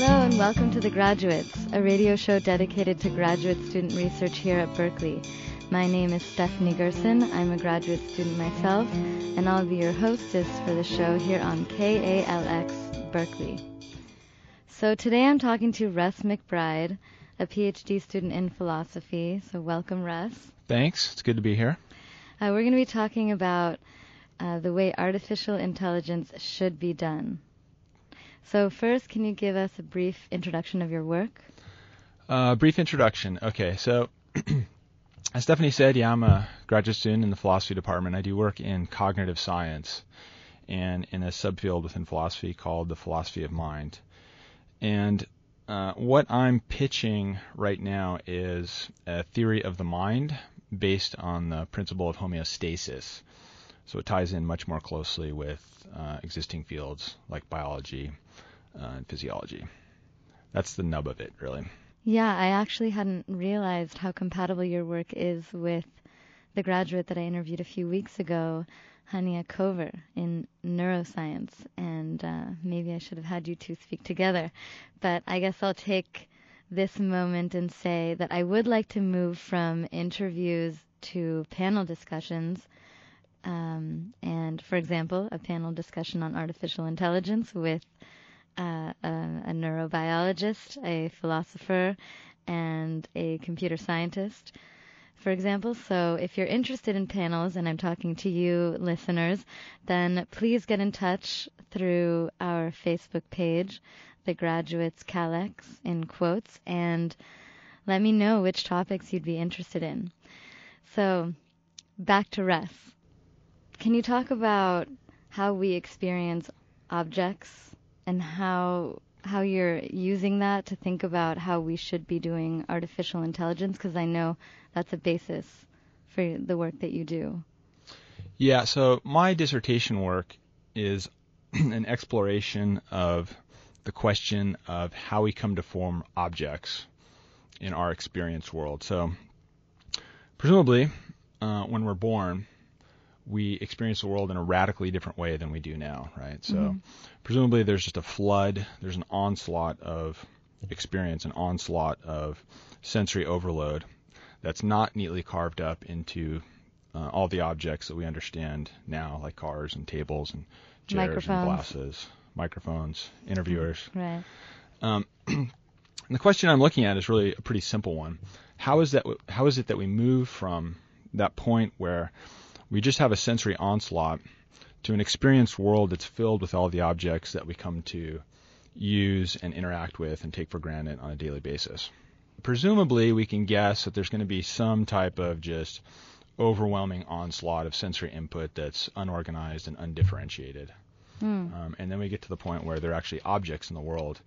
Hello and welcome to The Graduates, a radio show dedicated to graduate student research here at Berkeley. My name is Stephanie Gerson. I'm a graduate student myself, and I'll be your hostess for the show here on KALX Berkeley. So today I'm talking to Russ McBride, a PhD student in philosophy. So welcome, Russ. Thanks. It's good to be here. Uh, we're going to be talking about uh, the way artificial intelligence should be done. So first, can you give us a brief introduction of your work? Uh, brief introduction. Okay, so as Stephanie said, yeah, I'm a graduate student in the philosophy department. I do work in cognitive science and in a subfield within philosophy called the philosophy of mind. And uh, what I'm pitching right now is a theory of the mind based on the principle of homeostasis. So it ties in much more closely with uh, existing fields like biology uh, and physiology. That's the nub of it, really. Yeah, I actually hadn't realized how compatible your work is with the graduate that I interviewed a few weeks ago, Hania Kover, in neuroscience. And uh, maybe I should have had you two speak together. But I guess I'll take this moment and say that I would like to move from interviews to panel discussions. Um, and, for example, a panel discussion on artificial intelligence with uh, a, a neurobiologist, a philosopher, and a computer scientist for example. So if you're interested in panels, and I'm talking to you listeners, then please get in touch through our Facebook page, The Graduates KALX, in quotes, and let me know which topics you'd be interested in. So back to Russ. Can you talk about how we experience objects and how how you're using that to think about how we should be doing artificial intelligence because I know that's a basis for the work that you do. Yeah, so my dissertation work is an exploration of the question of how we come to form objects in our experience world. So, presumably, uh, when we're born, we experience the world in a radically different way than we do now, right? So, mm-hmm. presumably, there's just a flood, there's an onslaught of experience, an onslaught of sensory overload that's not neatly carved up into uh, all the objects that we understand now, like cars and tables and chairs and glasses, microphones, interviewers. Right. Um, the question I'm looking at is really a pretty simple one. How is that? How is it that we move from that point where we just have a sensory onslaught to an experienced world that's filled with all the objects that we come to use and interact with and take for granted on a daily basis. Presumably, we can guess that there's going to be some type of just overwhelming onslaught of sensory input that's unorganized and undifferentiated. Mm. Um, and then we get to the point where there are actually objects in the world.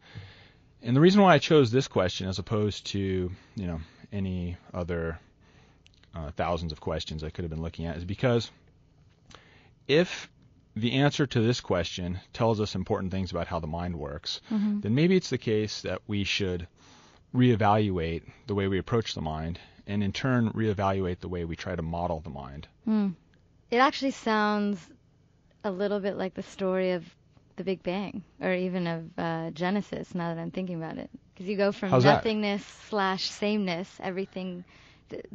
And the reason why I chose this question as opposed to, you know, any other uh, thousands of questions I could have been looking at is because if the answer to this question tells us important things about how the mind works, mm-hmm. then maybe it's the case that we should reevaluate the way we approach the mind and in turn reevaluate the way we try to model the mind. Mm. It actually sounds a little bit like the story of the Big Bang or even of uh, Genesis now that I'm thinking about it. Because you go from How's nothingness that? slash sameness, everything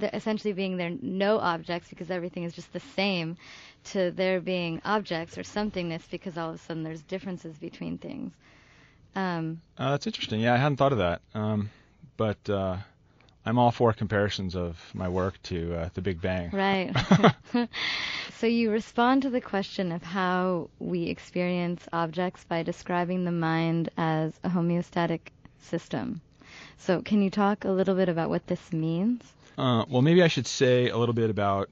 essentially being there no objects because everything is just the same to there being objects or somethingness because all of a sudden there's differences between things. Um, uh, that's interesting. Yeah, I hadn't thought of that. Um, but uh, I'm all for comparisons of my work to uh, the Big Bang. Right. so you respond to the question of how we experience objects by describing the mind as a homeostatic system. So can you talk a little bit about what this means? Uh, well, maybe I should say a little bit about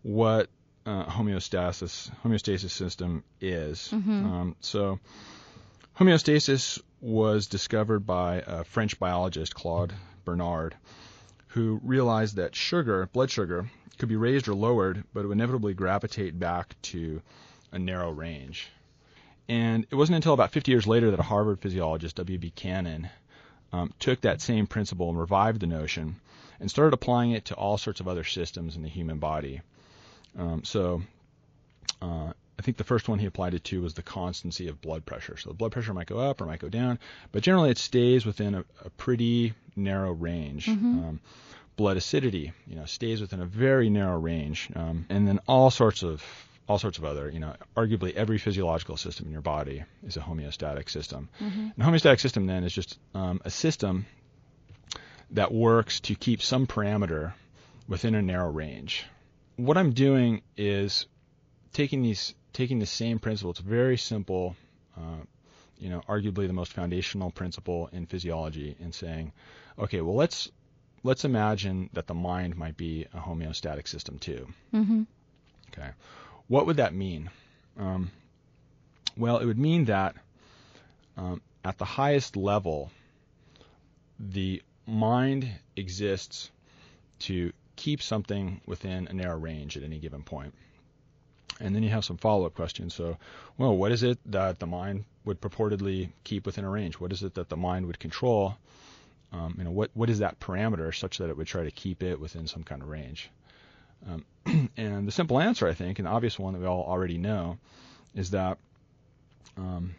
what uh, homeostasis homeostasis system is. Mm-hmm. Um, so, homeostasis was discovered by a French biologist, Claude Bernard, who realized that sugar, blood sugar, could be raised or lowered, but it would inevitably gravitate back to a narrow range. And it wasn't until about 50 years later that a Harvard physiologist, W. B. Cannon, um, took that same principle and revived the notion and started applying it to all sorts of other systems in the human body. Um, so, uh, I think the first one he applied it to was the constancy of blood pressure. So the blood pressure might go up or might go down, but generally it stays within a, a pretty narrow range. Mm-hmm. Um, blood acidity, you know, stays within a very narrow range, um, and then all sorts of all sorts of other, you know, arguably every physiological system in your body is a homeostatic system. Mm-hmm. And a homeostatic system then is just um, a system that works to keep some parameter within a narrow range. What I'm doing is taking these taking the same principle. It's very simple, uh, you know, arguably the most foundational principle in physiology, and saying, okay, well let's let's imagine that the mind might be a homeostatic system too. Mm-hmm. Okay, what would that mean? Um, well, it would mean that um, at the highest level, the mind exists to keep something within a narrow range at any given point. And then you have some follow up questions. So, well, what is it that the mind would purportedly keep within a range? What is it that the mind would control? Um, you know, what what is that parameter such that it would try to keep it within some kind of range? Um, and the simple answer, I think, and the obvious one that we all already know, is that um,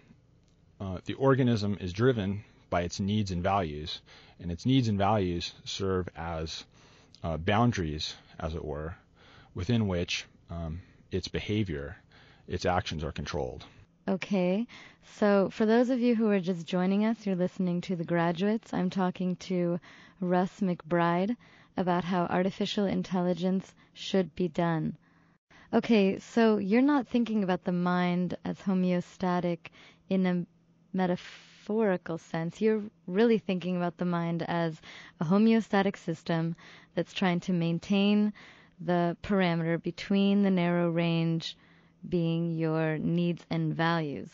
uh, the organism is driven by its needs and values, and its needs and values serve as uh, boundaries, as it were, within which um, its behavior, its actions are controlled. Okay, so for those of you who are just joining us, you're listening to The Graduates. I'm talking to Russ McBride about how artificial intelligence should be done. Okay, so you're not thinking about the mind as homeostatic in a metaphorical sense. You're really thinking about the mind as a homeostatic system that's trying to maintain the parameter between the narrow range being your needs and values.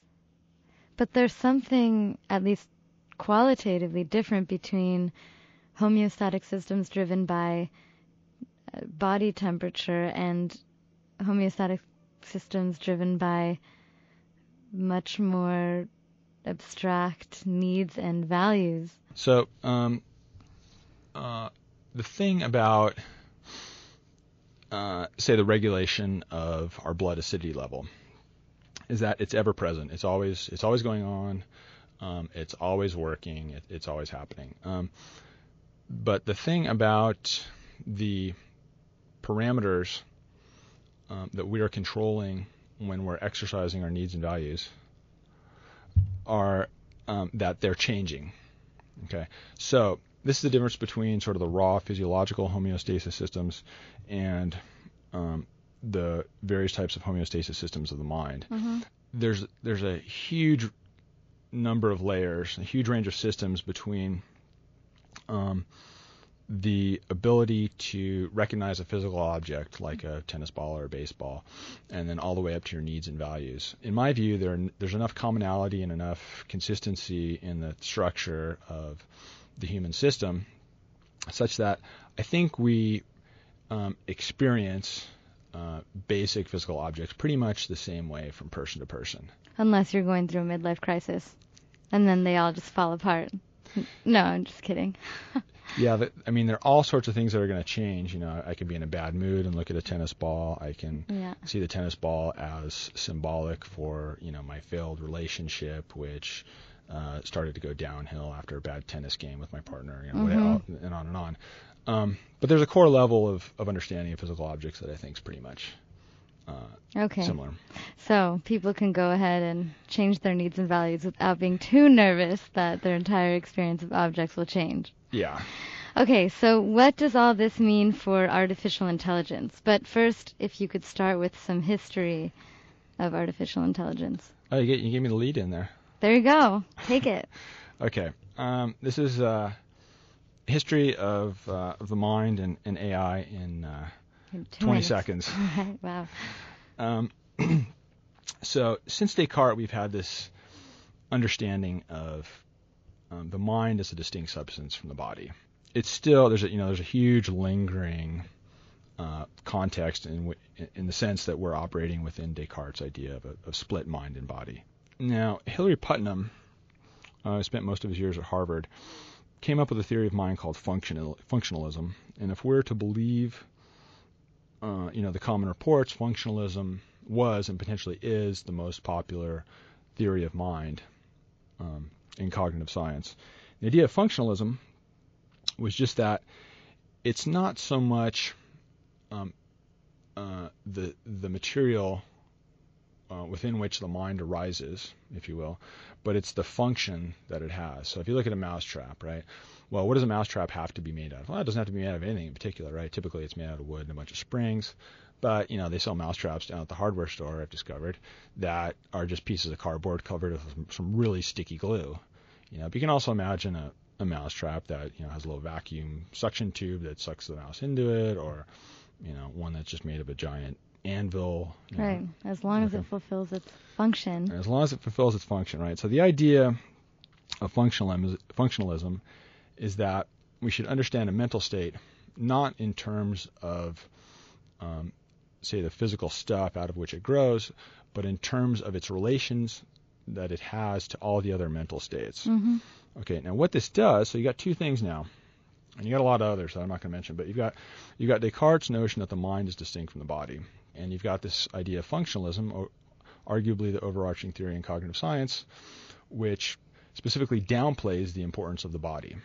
But there's something, at least qualitatively, different between homeostatic systems driven by uh, body temperature and homeostatic systems driven by much more abstract needs and values. So, um, uh, the thing about, uh, say, the regulation of our blood acidity level is that it's ever present. It's always it's always going on. Um, it's always working. It, it's always happening. Um, but the thing about the parameters um, that we are controlling when we're exercising our needs and values are um, that they're changing. Okay, so this is the difference between sort of the raw physiological homeostasis systems and um, the various types of homeostasis systems of the mind. Mm-hmm. There's there's a huge number of layers, a huge range of systems between um, the ability to recognize a physical object like a tennis ball or a baseball, and then all the way up to your needs and values. In my view, there there's enough commonality and enough consistency in the structure of the human system, such that I think we um, experience uh, basic physical objects pretty much the same way from person to person. Unless you're going through a midlife crisis, and then they all just fall apart. No, I'm just kidding. Yeah, I mean, there are all sorts of things that are going to change. You know, I could be in a bad mood and look at a tennis ball. I can Yeah. see the tennis ball as symbolic for, you know, my failed relationship, which uh, started to go downhill after a bad tennis game with my partner, you know, Mhm. whatever, and on and on. Um, but there's a core level of, of understanding of physical objects that I think is pretty much uh, Okay. similar. So people can go ahead and change their needs and values without being too nervous that their entire experience of objects will change. Yeah. Okay, so what does all this mean for artificial intelligence? But first, if you could start with some history of artificial intelligence. Oh, you, get, you gave me the lead in there. There you go. Take it. Okay. Um, this is uh, history of, uh, of the mind and, and AI in uh, In two 20 minutes. seconds. Right, wow. Um, so since Descartes, we've had this understanding of um, the mind is a distinct substance from the body. It's still there's a you know there's a huge lingering uh, context in in the sense that we're operating within Descartes' idea of a of split mind and body. Now Hilary Putnam, uh, spent most of his years at Harvard, came up with a theory of mind called functional functionalism, and if we're to believe uh, you know, the common reports, functionalism was and potentially is the most popular theory of mind um, in cognitive science. The idea of functionalism was just that it's not so much um, uh, the the material uh, within which the mind arises, if you will, but it's the function that it has. So if you look at a mousetrap, right? Well, what does a mousetrap have to be made out of? Well, it doesn't have to be made out of anything in particular, right? Typically, it's made out of wood and a bunch of springs. But you know, they sell mousetraps down at the hardware store. I've discovered that are just pieces of cardboard covered with some really sticky glue. You know, but you can also imagine a, a mousetrap that you know has a little vacuum suction tube that sucks the mouse into it, or you know, one that's just made of a giant anvil. Right. Know, as long as it fulfills its function. As long as it fulfills its function, right? So the idea of functionalism, functionalism is that we should understand a mental state not in terms of um, say, the physical stuff out of which it grows, but in terms of its relations that it has to all the other mental states. Mm-hmm. Okay, now what this does, so you got two things now, and you got a lot of others that I'm not going to mention, but you've got you've got Descartes' notion that the mind is distinct from the body, and you've got this idea of functionalism, or arguably the overarching theory in cognitive science, which specifically downplays the importance of the body.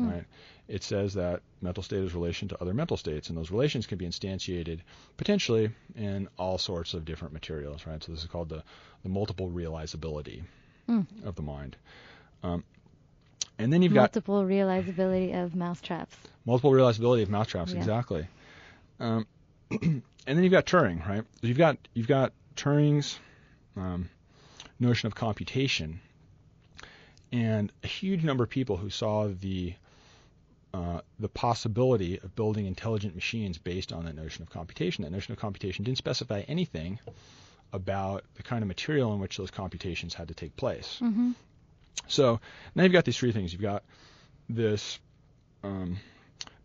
Mm. Right? It says that mental state is relation to other mental states, and those relations can be instantiated potentially in all sorts of different materials. Right? So this is called the, the multiple realizability mm. of the mind. Um, and then you've multiple got multiple realizability of mousetraps. Multiple realizability of mousetraps, yeah. exactly. Um, and then you've got Turing, right? You've got you've got Turing's um, notion of computation, and a huge number of people who saw the uh, the possibility of building intelligent machines based on that notion of computation. That notion of computation didn't specify anything about the kind of material in which those computations had to take place. Mm-hmm. So now you've got these three things. You've got this um,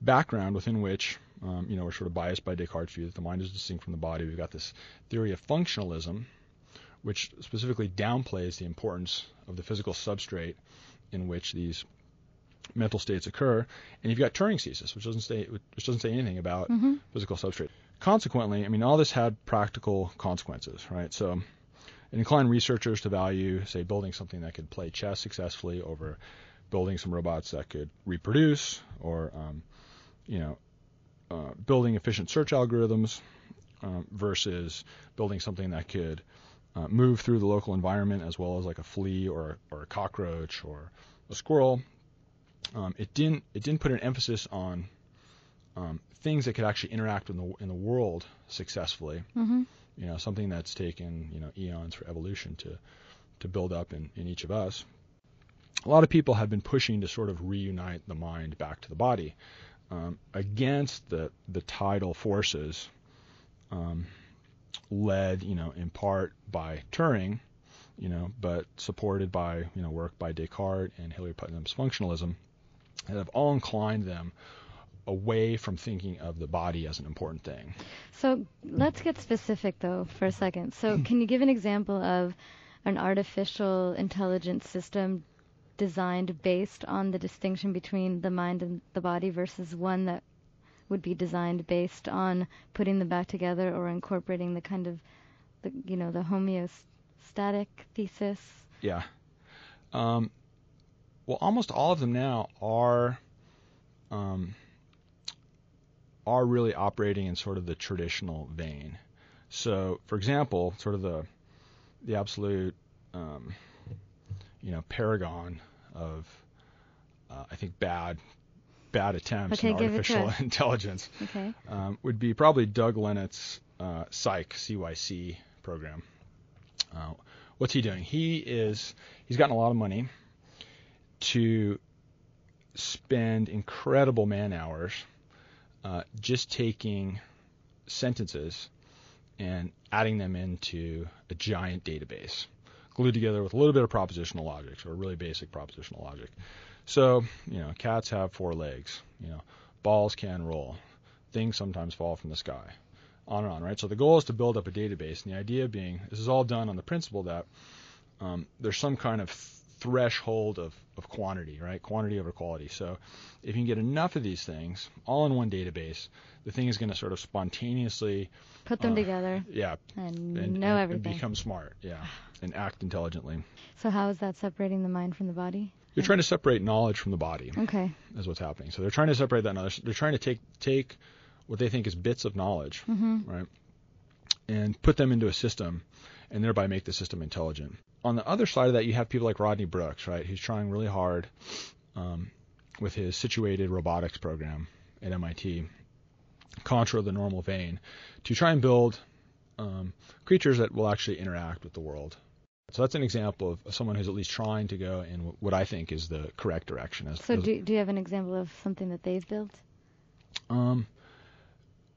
background within which um, you know we're sort of biased by Descartes' view that the mind is distinct from the body. We've got this theory of functionalism, which specifically downplays the importance of the physical substrate in which these mental states occur, and you've got Turing's thesis, which doesn't say which doesn't say anything about mm-hmm. physical substrate. Consequently, I mean, all this had practical consequences, right? So, it inclined researchers to value, say, building something that could play chess successfully over building some robots that could reproduce, or um, you know, uh, building efficient search algorithms um, versus building something that could uh, move through the local environment as well as like a flea or or a cockroach or a squirrel. Um, it didn't it didn't put an emphasis on um, things that could actually interact in the in the world successfully. Mm-hmm. You know, something that's taken you know eons for evolution to to build up in, in each of us. A lot of people have been pushing to sort of reunite the mind back to the body um, against the the tidal forces um, led, you know, in part by Turing, you know, but supported by, you know, work by Descartes and Hilary Putnam's functionalism, that have all inclined them away from thinking of the body as an important thing. So let's get specific though for a second. So can you give an example of an artificial intelligence system designed based on the distinction between the mind and the body versus one that would be designed based on putting them back together or incorporating the kind of the you know the homeostatic thesis. Yeah. Um, well, almost all of them now are um, are really operating in sort of the traditional vein. So, for example, sort of the the absolute um, you know paragon of uh, I think bad bad attempts okay, in artificial intelligence okay. um, would be probably Doug Lenat's uh, Cyc CYC program. Uh, what's he doing? He is he's gotten a lot of money to spend incredible man hours uh, just taking sentences and adding them into a giant database, glued together with a little bit of propositional logic, or really basic propositional logic. So, you know, cats have four legs. You know, balls can roll. Things sometimes fall from the sky. On and on, right? So the goal is to build up a database, and the idea being this is all done on the principle that um, there's some kind of threshold of, of quantity, right? Quantity over quality. So if you can get enough of these things all in one database, the thing is going to sort of spontaneously Put them Uh, together yeah and, and, know and- everything. and become smart, yeah, and act intelligently. so how is that separating the mind from the body? You're trying to separate knowledge from the body. Okay. is what's happening. So they're trying to separate that knowledge. They're trying to take take what they think is bits of knowledge, hmm right, and put them into a system, and thereby make the system intelligent. On the other side of that, you have people like Rodney Brooks, right, who's trying really hard um, with his situated robotics program at MIT, contra the normal vein, to try and build um, creatures that will actually interact with the world. So that's an example of someone who's at least trying to go in what I think is the correct direction. As, So as- do do you have an example of something that they've built? Um,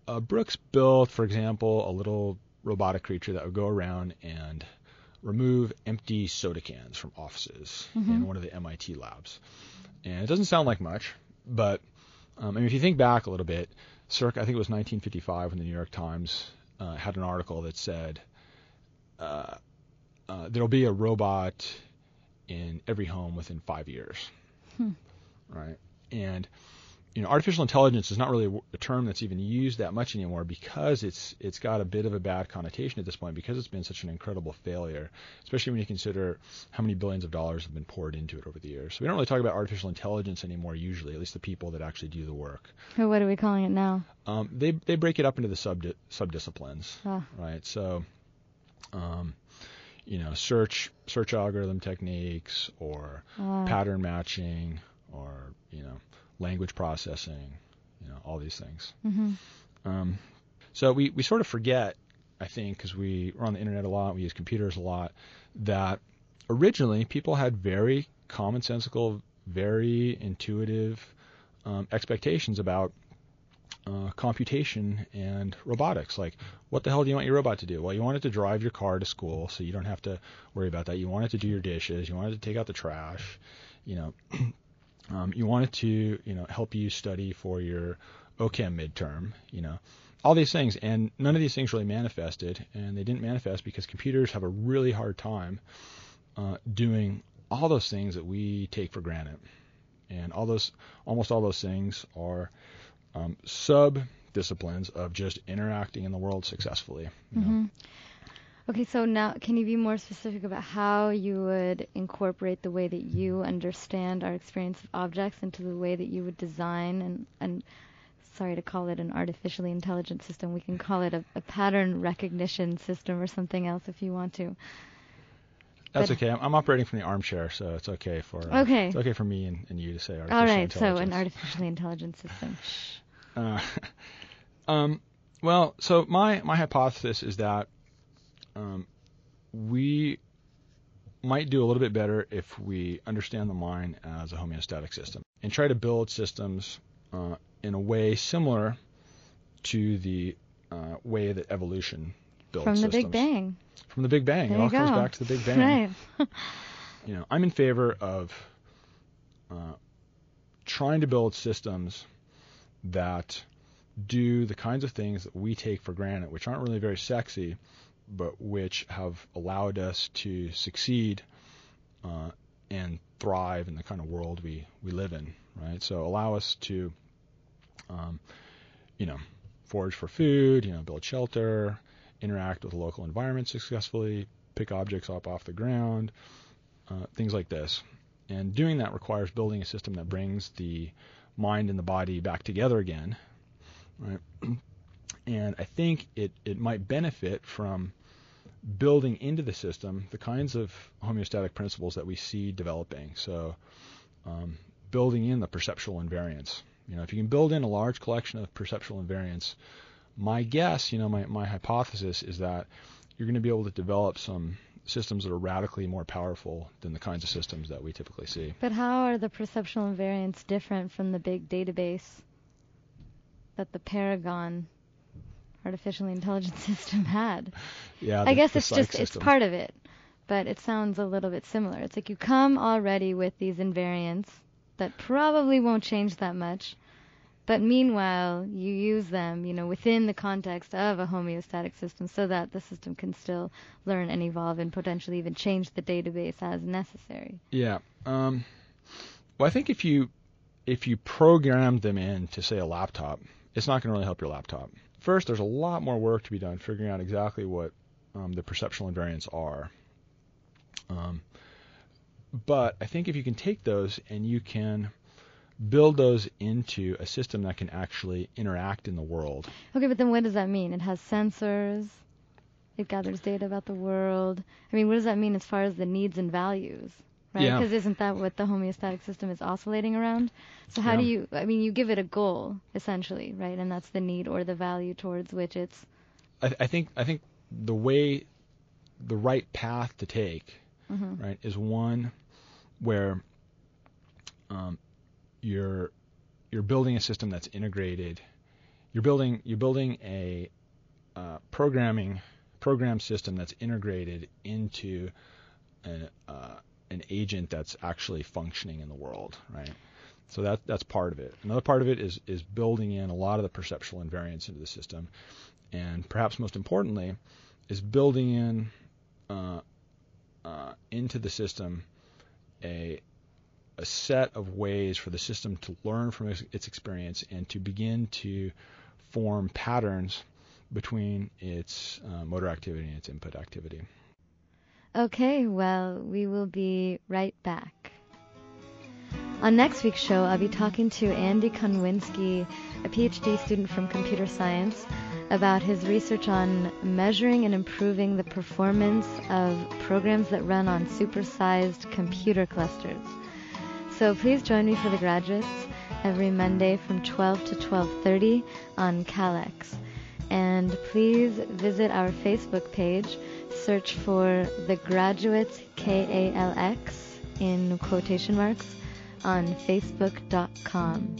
uh, Brooks built, for example, a little robotic creature that would go around and remove empty soda cans from offices in Mhm. one of the MIT labs. And it doesn't sound like much, but um, I mean, if you think back a little bit, circa I think it was 1955 when the New York Times uh, had an article that said uh, uh, there'll be a robot in every home within five years, Hmm. right? And you know, artificial intelligence is not really a term that's even used that much anymore because it's it's got a bit of a bad connotation at this point because it's been such an incredible failure, especially when you consider how many billions of dollars have been poured into it over the years. So we don't really talk about artificial intelligence anymore usually, at least the people that actually do the work. Or what are we calling it now? Um, they they break it up into the sub subdisciplines, Ah. right? So, um, you know, search search algorithm techniques or Uh, pattern matching or you know language processing you know all these things hmm um, so we, we sort of forget i think because we we're on the internet a lot we use computers a lot that originally people had very commonsensical very intuitive um, expectations about uh, computation and robotics. Like, what the hell do you want your robot to do? Well, you want it to drive your car to school, so you don't have to worry about that. You want it to do your dishes. You want it to take out the trash. You know, um, you want it to, you know, help you study for your OChem midterm. You know, all these things, and none of these things really manifested, and they didn't manifest because computers have a really hard time uh, doing all those things that we take for granted, and all those, almost all those things are um, sub disciplines of just interacting in the world successfully. You know? hmm Okay, so now can you be more specific about how you would incorporate the way that you understand our experience of objects into the way that you would design and, and sorry to call it an artificially intelligent system, we can call it a, a pattern recognition system or something else if you want to. That's But- okay. I'm, I'm operating from the armchair, so it's okay for uh, Okay. It's okay for me and, and you to say artificial All right, so an artificially intelligent system. Uh, um, well, so my my hypothesis is that um, we might do a little bit better if we understand the mind as a homeostatic system and try to build systems uh, in a way similar to the uh, way that evolution builds From the systems. Big Bang. From the Big Bang. There it all you comes back to the Big Bang. Right. you know, I'm in favor of uh, trying to build systems that do the kinds of things that we take for granted, which aren't really very sexy, but which have allowed us to succeed uh, and thrive in the kind of world we, we live in, right? So allow us to, um, you know, forage for food, you know, build shelter, interact with the local environment successfully, pick objects up off the ground, uh, things like this. And doing that requires building a system that brings the mind and the body back together again, right? and I think it, it might benefit from building into the system the kinds of homeostatic principles that we see developing. So, um, building in the perceptual invariants. You know, if you can build in a large collection of perceptual invariance, my guess, you know, my, my hypothesis is that you're going to be able to develop some systems that are radically more powerful than the kinds of systems that we typically see. But how are the perceptual invariants different from the big database that the Paragon artificially intelligent system had? Yeah, I guess the it's just it's part of it, but it sounds a little bit similar. It's like you come already with these invariants that probably won't change that much, But meanwhile, you use them, you know, within the context of a homeostatic system so that the system can still learn and evolve and potentially even change the database as necessary. Yeah. Um, well, I think if you if you program them in to say a laptop, it's not going to really help your laptop. First, there's a lot more work to be done figuring out exactly what um, the perceptual invariants are. Um, but I think if you can take those and you can build those into a system that can actually interact in the world. Okay, but then what does that mean? It has sensors. It gathers data about the world. I mean, what does that mean as far as the needs and values? Right? Yeah. Because isn't that what the homeostatic system is oscillating around? So how Yeah. do you? I mean, you give it a goal essentially, right? And that's the need or the value towards which it's. I, I think I think the way, the right path to take, mhm. right, is one where um, you're you're building a system that's integrated. You're building you're building a uh, programming program system that's integrated into an uh, an agent that's actually functioning in the world, right? So that that's part of it. Another part of it is is building in a lot of the perceptual invariants into the system, and perhaps most importantly, is building in uh, uh, into the system a a set of ways for the system to learn from its, experience and to begin to form patterns between its uh, motor activity and its input activity. Okay, well, we will be right back. On next week's show, I'll be talking to Andy Konwinski, a PhD student from computer science, about his research on measuring and improving the performance of programs that run on supersized computer clusters. So please join me for the graduates every Monday from 12 to 12:30 on KALX. And please visit our Facebook page search for the graduates K A L X in quotation marks on facebook.com.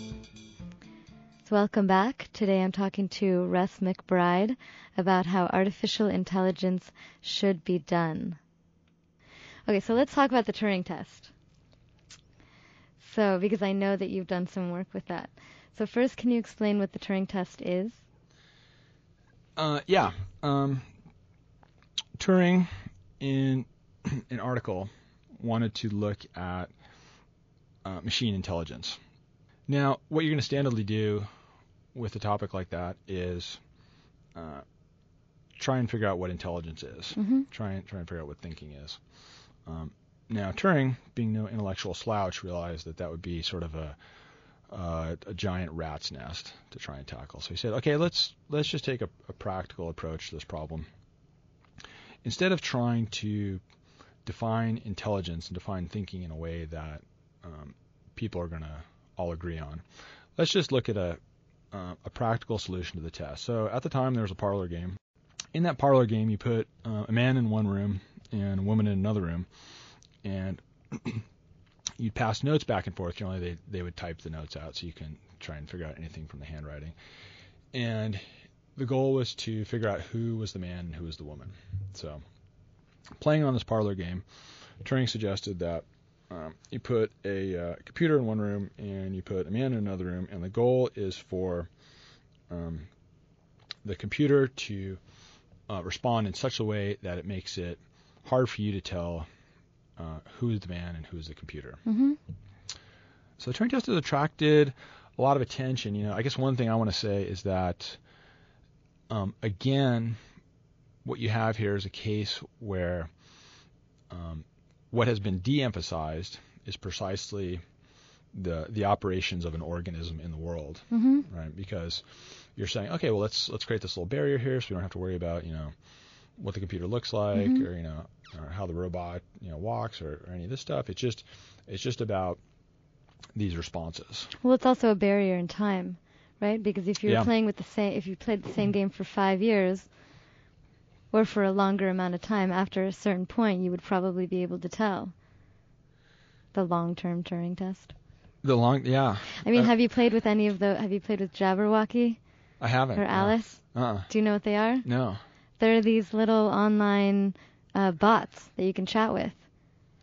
So welcome back. Today I'm talking to Russ McBride about how artificial intelligence should be done. Okay, so let's talk about the Turing test. So, because I know that you've done some work with that. So first, can you explain what the Turing test is? Uh, yeah. Um, Turing, in an article, wanted to look at uh, machine intelligence. Now, what you're going to standardly do with a topic like that is uh, try and figure out what intelligence is. Mm-hmm. Try and try and figure out what thinking is. Um, now, Turing, being no intellectual slouch, realized that that would be sort of a uh, a giant rat's nest to try and tackle. So he said, okay, let's let's just take a, a practical approach to this problem. Instead of trying to define intelligence and define thinking in a way that um, people are going to all agree on, let's just look at a uh, a practical solution to the test. So at the time, there was a parlor game. In that parlor game, you put uh, a man in one room and a woman in another room, and you'd pass notes back and forth. Generally, they they would type the notes out so you can try and figure out anything from the handwriting. And the goal was to figure out who was the man and who was the woman. So, playing on this parlor game, Turing suggested that um, you put a uh, computer in one room and you put a man in another room, and the goal is for um, the computer to uh, respond in such a way that it makes it hard for you to tell uh, who's the man and who's the computer. Mm-hmm. So the Turing test has attracted a lot of attention. You know, I guess one thing I want to say is that, um, again, what you have here is a case where um, what has been de-emphasized is precisely the the operations of an organism in the world, Mm-hmm. right? Because you're saying, okay, well let's let's create this little barrier here, so we don't have to worry about you know what the computer looks like, Mhm. or you know, or how the robot you know walks, or, or any of this stuff. It's just it's just about these responses. Well, it's also a barrier in time, right? Because if you're Yeah. playing with the same, if you played the same game for five years, or for a longer amount of time, after a certain point, you would probably be able to tell. The long-term Turing test. The long, yeah, I mean, Uh, have you played with any of the? Have you played with Jabberwacky I haven't. or Alice? Uh. uh Do you know what they are? No. They're these little online uh, bots that you can chat with.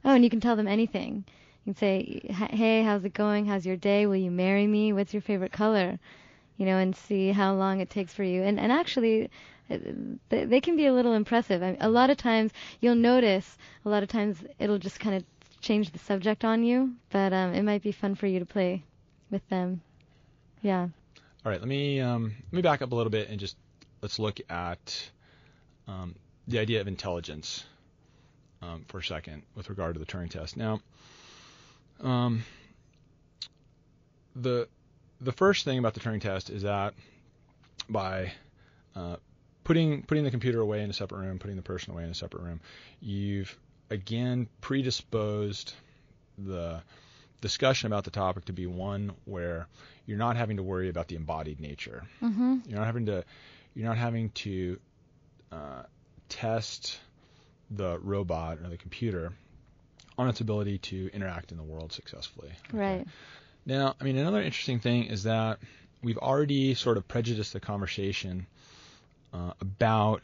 Oh, and you can tell them anything. You can say, "Hey, how's it going? How's your day? Will you marry me? What's your favorite color?" You know, and see how long it takes for you. And and actually, uh, they, they can be a little impressive. I mean, a lot of times you'll notice. A lot of times it'll just kind of change the subject on you, but um, it might be fun for you to play with them. Yeah. All right, let me um, let me back up a little bit and just let's look at um, the idea of intelligence um, for a second with regard to the Turing test. Now, um, the the first thing about the Turing test is that by uh, putting putting the computer away in a separate room, putting the person away in a separate room, you've again predisposed the discussion about the topic to be one where you're not having to worry about the embodied nature. Mm-hmm. You're not having to you're not having to uh, test the robot or the computer on its ability to interact in the world successfully. Okay? Right. Now, I mean, another interesting thing is that we've already sort of prejudiced the conversation uh, about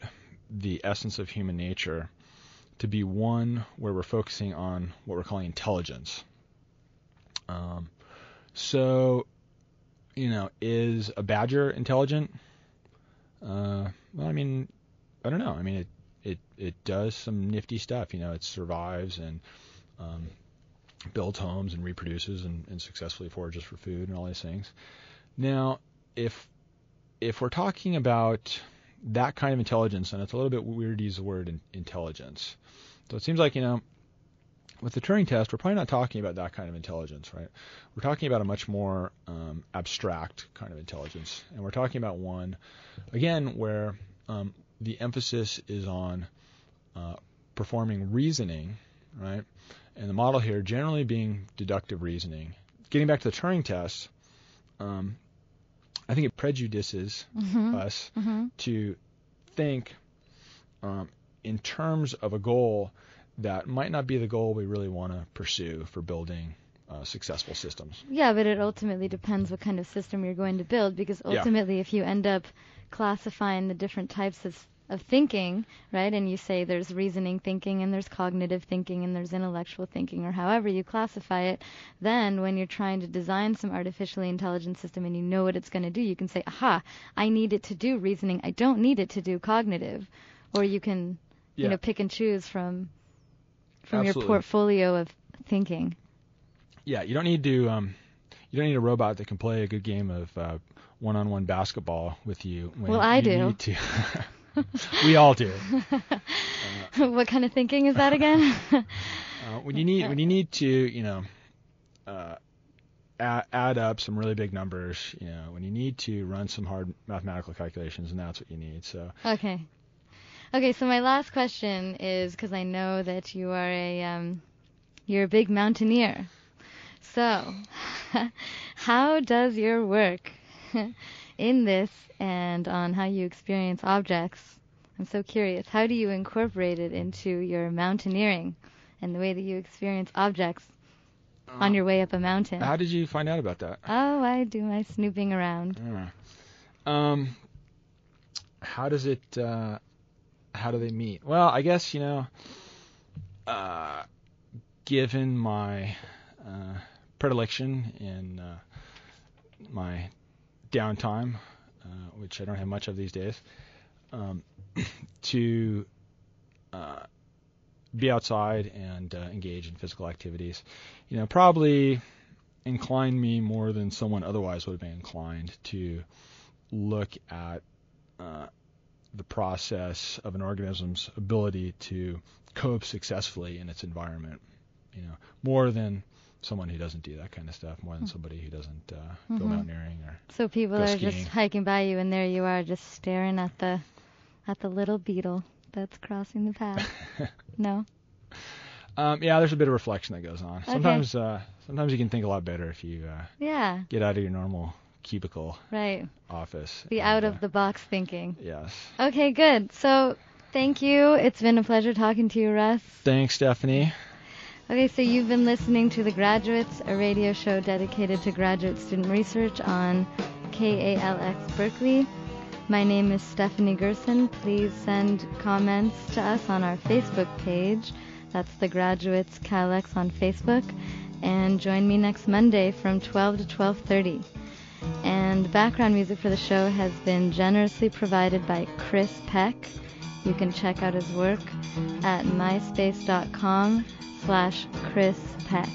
the essence of human nature to be one where we're focusing on what we're calling intelligence. Um, so, you know, is a badger intelligent? Uh, well, I mean, I don't know. I mean, it it it does some nifty stuff. You know, it survives and um, builds homes and reproduces and, and successfully forages for food and all these things. Now, if if we're talking about that kind of intelligence, and it's a little bit weird to use the word in, intelligence. So it seems like you know with the Turing test, we're probably not talking about that kind of intelligence, right? We're talking about a much more um, abstract kind of intelligence, and we're talking about one, again, where um, the emphasis is on uh, performing reasoning, right? And the model here generally being deductive reasoning. Getting back to the Turing test, um, I think it prejudices mm-hmm. us mm-hmm. to think um, in terms of a goal that might not be the goal we really want to pursue for building uh, successful systems. Yeah, but it ultimately depends what kind of system you're going to build because ultimately, yeah. if you end up classifying the different types of of thinking, right? And you say there's reasoning thinking and there's cognitive thinking and there's intellectual thinking or however you classify it, then when you're trying to design some artificially intelligent system and you know what it's going to do, you can say, "Aha, I need it to do reasoning. I don't need it to do cognitive." Or you can yeah. you know pick and choose from from Absolutely. your portfolio of thinking. Yeah, you don't need to. Um, you don't need a robot that can play a good game of uh, one-on-one basketball with you. When well, I do. We all do. Uh, what kind of thinking is that again? uh, when you need when you need to, you know, uh, add, add up some really big numbers, you know, when you need to run some hard mathematical calculations, and that's what you need. So. Okay. Okay, so my last question is because I know that you are a um, you're a big mountaineer. So, how does your work in this and on how you experience objects? I'm so curious. How do you incorporate it into your mountaineering and the way that you experience objects on Uh, your way up a mountain? How did you find out about that? Oh, I do my snooping around. Uh, Um, how does it? Uh, how do they meet? Well, I guess you know, uh, given my uh, predilection in uh, my downtime, uh, which I don't have much of these days, um, to uh, be outside and uh, engage in physical activities, you know, probably inclined me more than someone otherwise would have been inclined to look at uh, the process of an organism's ability to cope successfully in its environment. You know, more than someone who doesn't do that kind of stuff, more than somebody who doesn't uh, go Mhm. mountaineering or. So people Go are skiing. just hiking by you, and there you are, just staring at the at the little beetle that's crossing the path. no. Um, yeah, there's a bit of reflection that goes on. Sometimes, uh, sometimes you can think a lot better if you uh, Yeah. get out of your normal cubicle Right. office. The out uh, of the box thinking. Yes. Okay, good. So thank you. It's been a pleasure talking to you, Russ. Thanks, Stephanie. Okay, so you've been listening to The Graduates, a radio show dedicated to graduate student research on KALX Berkeley. My name is Stephanie Gerson. Please send comments to us on our Facebook page. That's The Graduates KALX on Facebook. and join me next Monday from 12 to 12:30. And background music for the show has been generously provided by Chris Peck. You can check out his work at myspace.com slash Chris Peck.